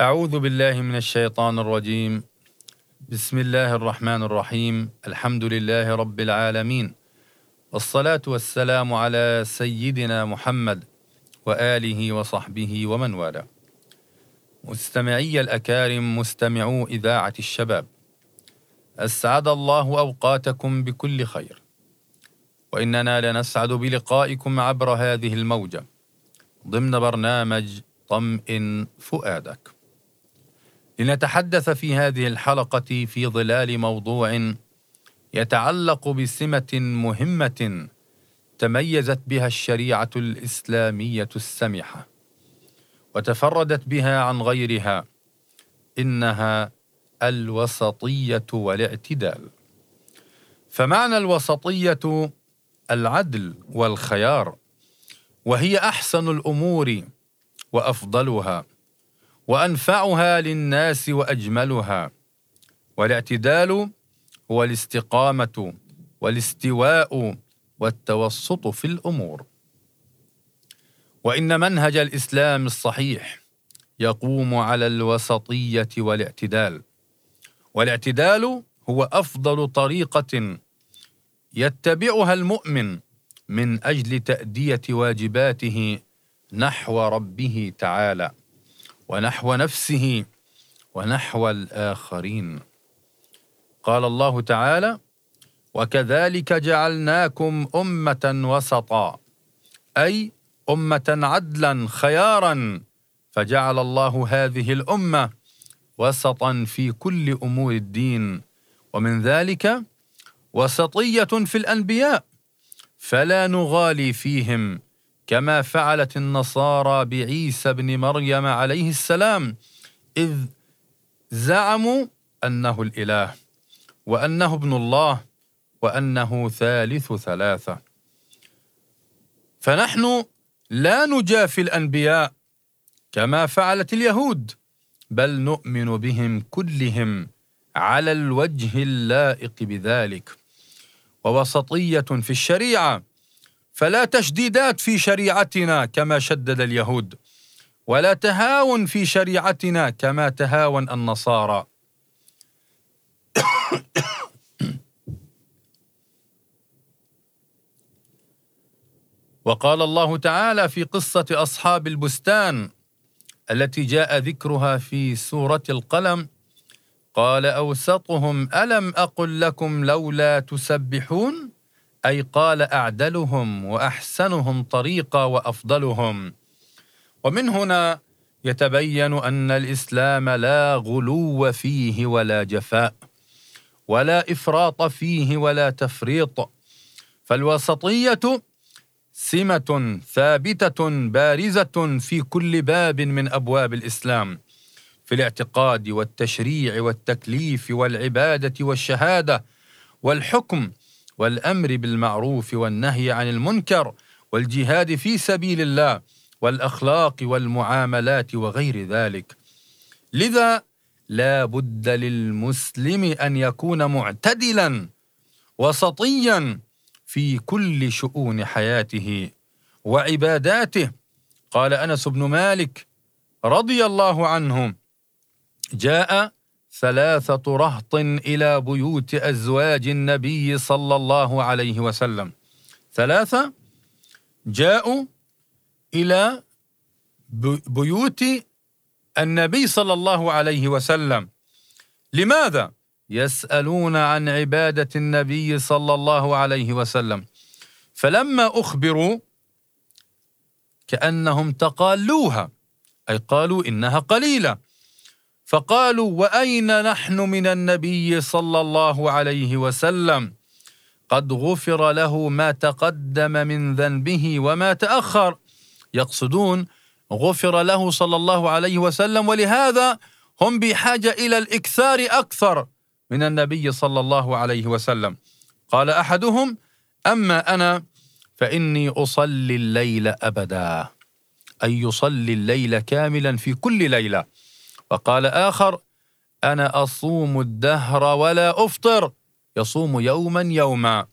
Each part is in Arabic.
أعوذ بالله من الشيطان الرجيم. بسم الله الرحمن الرحيم. الحمد لله رب العالمين. والصلاة والسلام على سيدنا محمد وآله وصحبه ومن والاه. مستمعي الأكارم مستمعو إذاعة الشباب. أسعد الله أوقاتكم بكل خير. وإننا لنسعد بلقائكم عبر هذه الموجة. ضمن برنامج طمئن فؤادك. لنتحدث في هذه الحلقة في ظلال موضوع يتعلق بسمة مهمة تميزت بها الشريعة الإسلامية السمحة وتفردت بها عن غيرها إنها الوسطية والاعتدال. فمعنى الوسطية العدل والخيار وهي أحسن الأمور وأفضلها. وأنفعها للناس وأجملها. والاعتدال هو الاستقامة والاستواء والتوسط في الأمور. وإن منهج الإسلام الصحيح يقوم على الوسطية والاعتدال. والاعتدال هو أفضل طريقة يتبعها المؤمن من أجل تأدية واجباته نحو ربه تعالى. ونحو نفسه ونحو الآخرين. قال الله تعالى وكذلك جعلناكم أمة وسطا أي أمة عدلا خيارا فجعل الله هذه الأمة وسطا في كل أمور الدين. ومن ذلك وسطية في الأنبياء فلا نغالي فيهم. كما فعلت النصارى بعيسى بن مريم عليه السلام إذ زعموا أنه الإله وأنه ابن الله وأنه ثالث ثلاثة. فنحن لا نجافي الأنبياء كما فعلت اليهود بل نؤمن بهم كلهم على الوجه اللائق بذلك. ووسطية في الشريعة فلا تشديدات في شريعتنا كما شدد اليهود ولا تهاون في شريعتنا كما تهاون النصارى. وقال الله تعالى في قصة أصحاب البستان التي جاء ذكرها في سورة القلم قال أوسطهم ألم أقل لكم لولا تسبحون؟ أي قال أعدلهم وأحسنهم طريقا وأفضلهم. ومن هنا يتبين أن الإسلام لا غلو فيه ولا جفاء ولا إفراط فيه ولا تفريط. فالوسطية سمة ثابتة بارزة في كل باب من أبواب الإسلام في الاعتقاد والتشريع والتكليف والعبادة والشهادة والحكم والأمر بالمعروف والنهي عن المنكر والجهاد في سبيل الله والأخلاق والمعاملات وغير ذلك. لذا لا بد للمسلم أن يكون معتدلا وسطيا في كل شؤون حياته وعباداته. قال أنس بن مالك رضي الله عنه جاء ثلاثة رهط إلى بيوت أزواج النبي صلى الله عليه وسلم. ثلاثة جاءوا إلى بيوت النبي صلى الله عليه وسلم. لماذا؟ يسألون عن عبادة النبي صلى الله عليه وسلم. فلما أخبروا كأنهم تقالوها أي قالوا إنها قليلة. فقالوا وأين نحن من النبي صلى الله عليه وسلم؟ قد غفر له ما تقدم من ذنبه وما تأخر. يقصدون غفر له صلى الله عليه وسلم ولهذا هم بحاجة إلى الإكثار أكثر من النبي صلى الله عليه وسلم. قال أحدهم أما أنا فإني أصلي الليل أبدا أي يصلي الليل كاملا في كل ليلة. وقال آخر أنا أصوم الدهر ولا أفطر يصوم يوما يوما.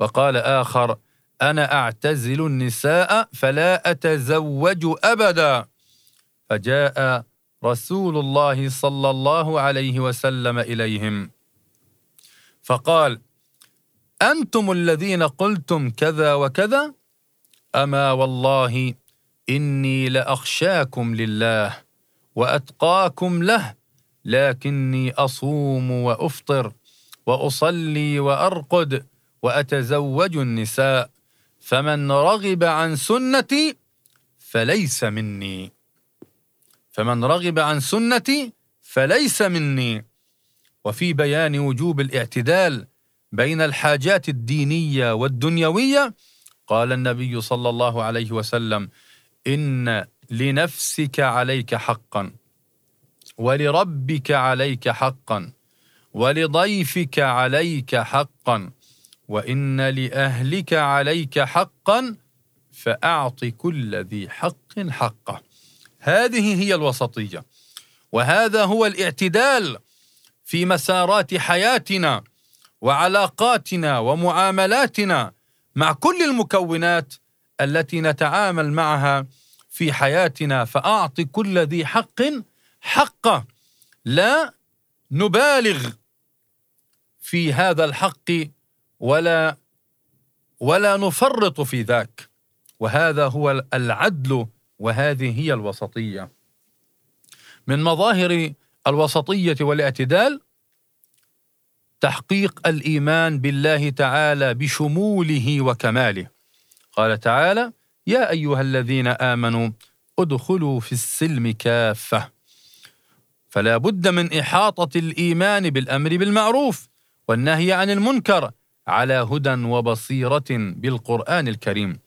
وقال آخر أنا أعتزل النساء فلا أتزوج أبدا. فجاء رسول الله صلى الله عليه وسلم إليهم. فقال أنتم الذين قلتم كذا وكذا؟ أما والله إني لأخشاكم لله. وأتقاكم له لكني أصوم وأفطر وأصلي وأرقد وأتزوج النساء فمن رغب عن سنتي فليس مني. فمن رغب عن سنتي فليس مني. وفي بيان وجوب الاعتدال بين الحاجات الدينية والدنيوية قال النبي صلى الله عليه وسلم إن لنفسك عليك حقا ولربك عليك حقا ولضيفك عليك حقا وإن لأهلك عليك حقا فأعط كل ذي حق حقه. هذه هي الوسطية وهذا هو الاعتدال في مسارات حياتنا وعلاقاتنا ومعاملاتنا مع كل المكونات التي نتعامل معها في حياتنا فاعط كل ذي حق حقه. لا نبالغ في هذا الحق ولا ولا نفرط في ذاك. وهذا هو العدل وهذه هي الوسطية. من مظاهر الوسطية والاعتدال تحقيق الإيمان بالله تعالى بشموله وكماله. قال تعالى يا أيها الذين آمنوا ادخلوا في السلم كافة. فلا بد من إحاطة الإيمان بالأمر بالمعروف والنهي عن المنكر على هدى وبصيرة بالقرآن الكريم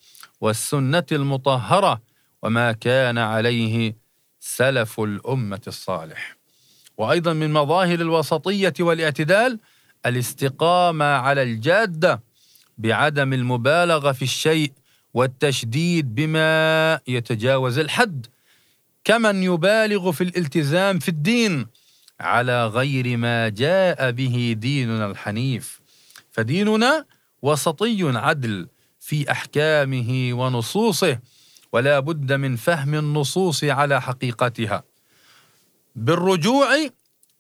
والسنة المطهرة وما كان عليه سلف الأمة الصالح. وأيضا من مظاهر الوسطية والاعتدال الاستقامة على الجادة بعدم المبالغة في الشيء والتشديد بما يتجاوز الحد كمن يبالغ في الالتزام في الدين على غير ما جاء به ديننا الحنيف. فديننا وسطي عدل في أحكامه ونصوصه ولا بد من فهم النصوص على حقيقتها. بالرجوع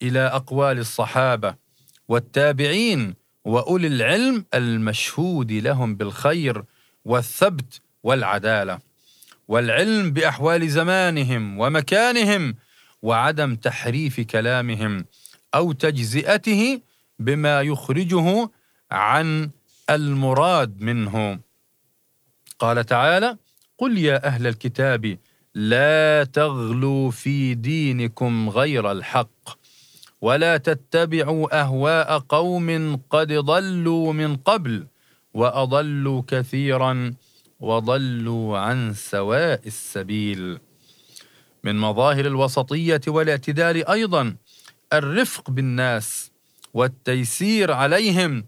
إلى أقوال الصحابة والتابعين وأولي العلم المشهود لهم بالخير والثبت والعدالة والعلم بأحوال زمانهم ومكانهم وعدم تحريف كلامهم أو تجزئته بما يخرجه عن المراد منه. قال تعالى قل يا أهل الكتاب لا تغلوا في دينكم غير الحق ولا تتبعوا أهواء قوم قد ضلوا من قبل وأضلوا كثيرا وضلوا عن سواء السبيل. من مظاهر الوسطية والاعتدال أيضا الرفق بالناس والتيسير عليهم.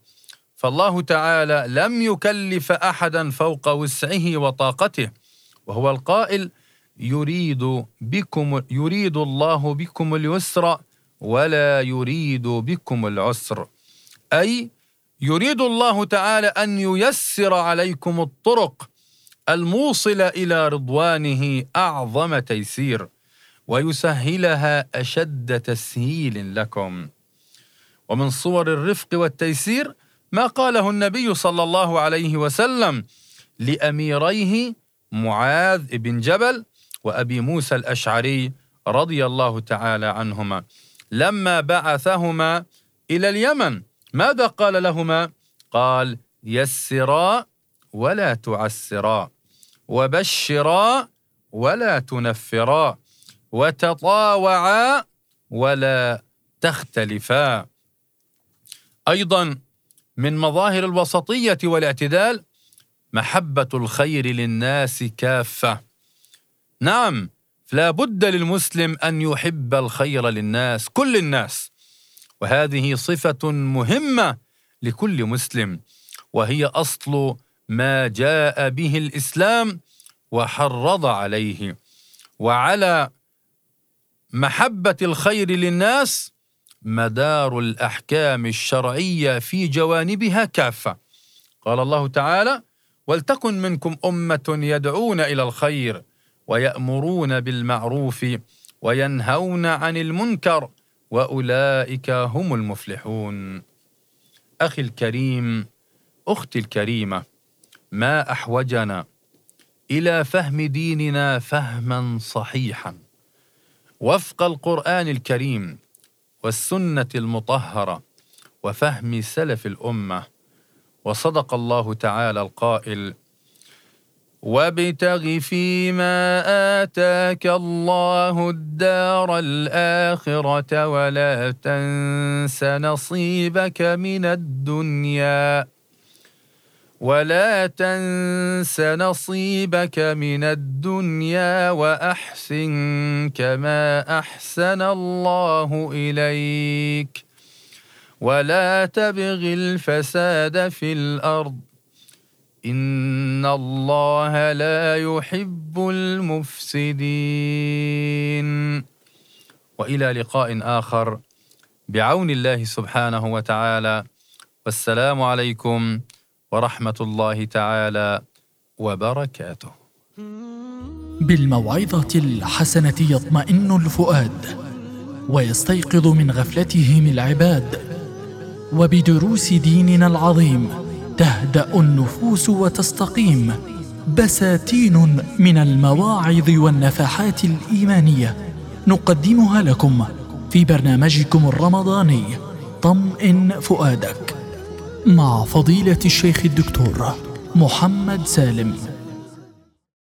فالله تعالى لم يكلف احدا فوق وسعه وطاقته. وهو القائل يريد بكم يريد الله بكم اليسر ولا يريد بكم العسر. أي يريد الله تعالى أن ييسر عليكم الطرق الموصله إلى رضوانه أعظم تيسير ويسهلها أشد تسهيل لكم. ومن صور الرفق والتيسير ما قاله النبي صلى الله عليه وسلم لأميريه معاذ بن جبل وأبي موسى الأشعري رضي الله تعالى عنهما لما بعثهما إلى اليمن. ماذا قال لهما؟ قال يسرا ولا تعسرا وبشرا ولا تنفرا وتطاوعا ولا تختلفا. أيضا من مظاهر الوسطية والاعتدال محبة الخير للناس كافة. نعم لا بد للمسلم أن يحب الخير للناس كل الناس. وهذه صفة مهمة لكل مسلم وهي أصل ما جاء به الإسلام وحرض عليه. وعلى محبة الخير للناس مدار الأحكام الشرعية في جوانبها كافة. قال الله تعالى ولتكن منكم أمة يدعون إلى الخير ويأمرون بالمعروف وينهون عن المنكر وأولئك هم المفلحون. أخي الكريم أختي الكريمة ما أحوجنا إلى فهم ديننا فهما صحيحا. وفق القرآن الكريم والسنة المطهرة وفهم سلف الأمة وصدق الله تعالى القائل وابتغ فيما آتاك الله الدار الآخرة ولا تنس نصيبك من الدنيا. ولا تنس نصيبك من الدنيا وأحسن كما أحسن الله إليك. ولا تبغ الفساد في الأرض ان الله لا يحب المفسدين. وإلى لقاء آخر. بعون الله سبحانه وتعالى. والسلام عليكم ورحمة الله تعالى وبركاته. بالموعظة الحسنة يطمئن الفؤاد ويستيقظ من غفلتهم العباد وبدروس ديننا العظيم. تهدأ النفوس وتستقيم. بساتين من المواعظ والنفحات الإيمانية نقدمها لكم في برنامجكم الرمضاني طمئن فؤادك مع فضيلة الشيخ الدكتور محمد سالم.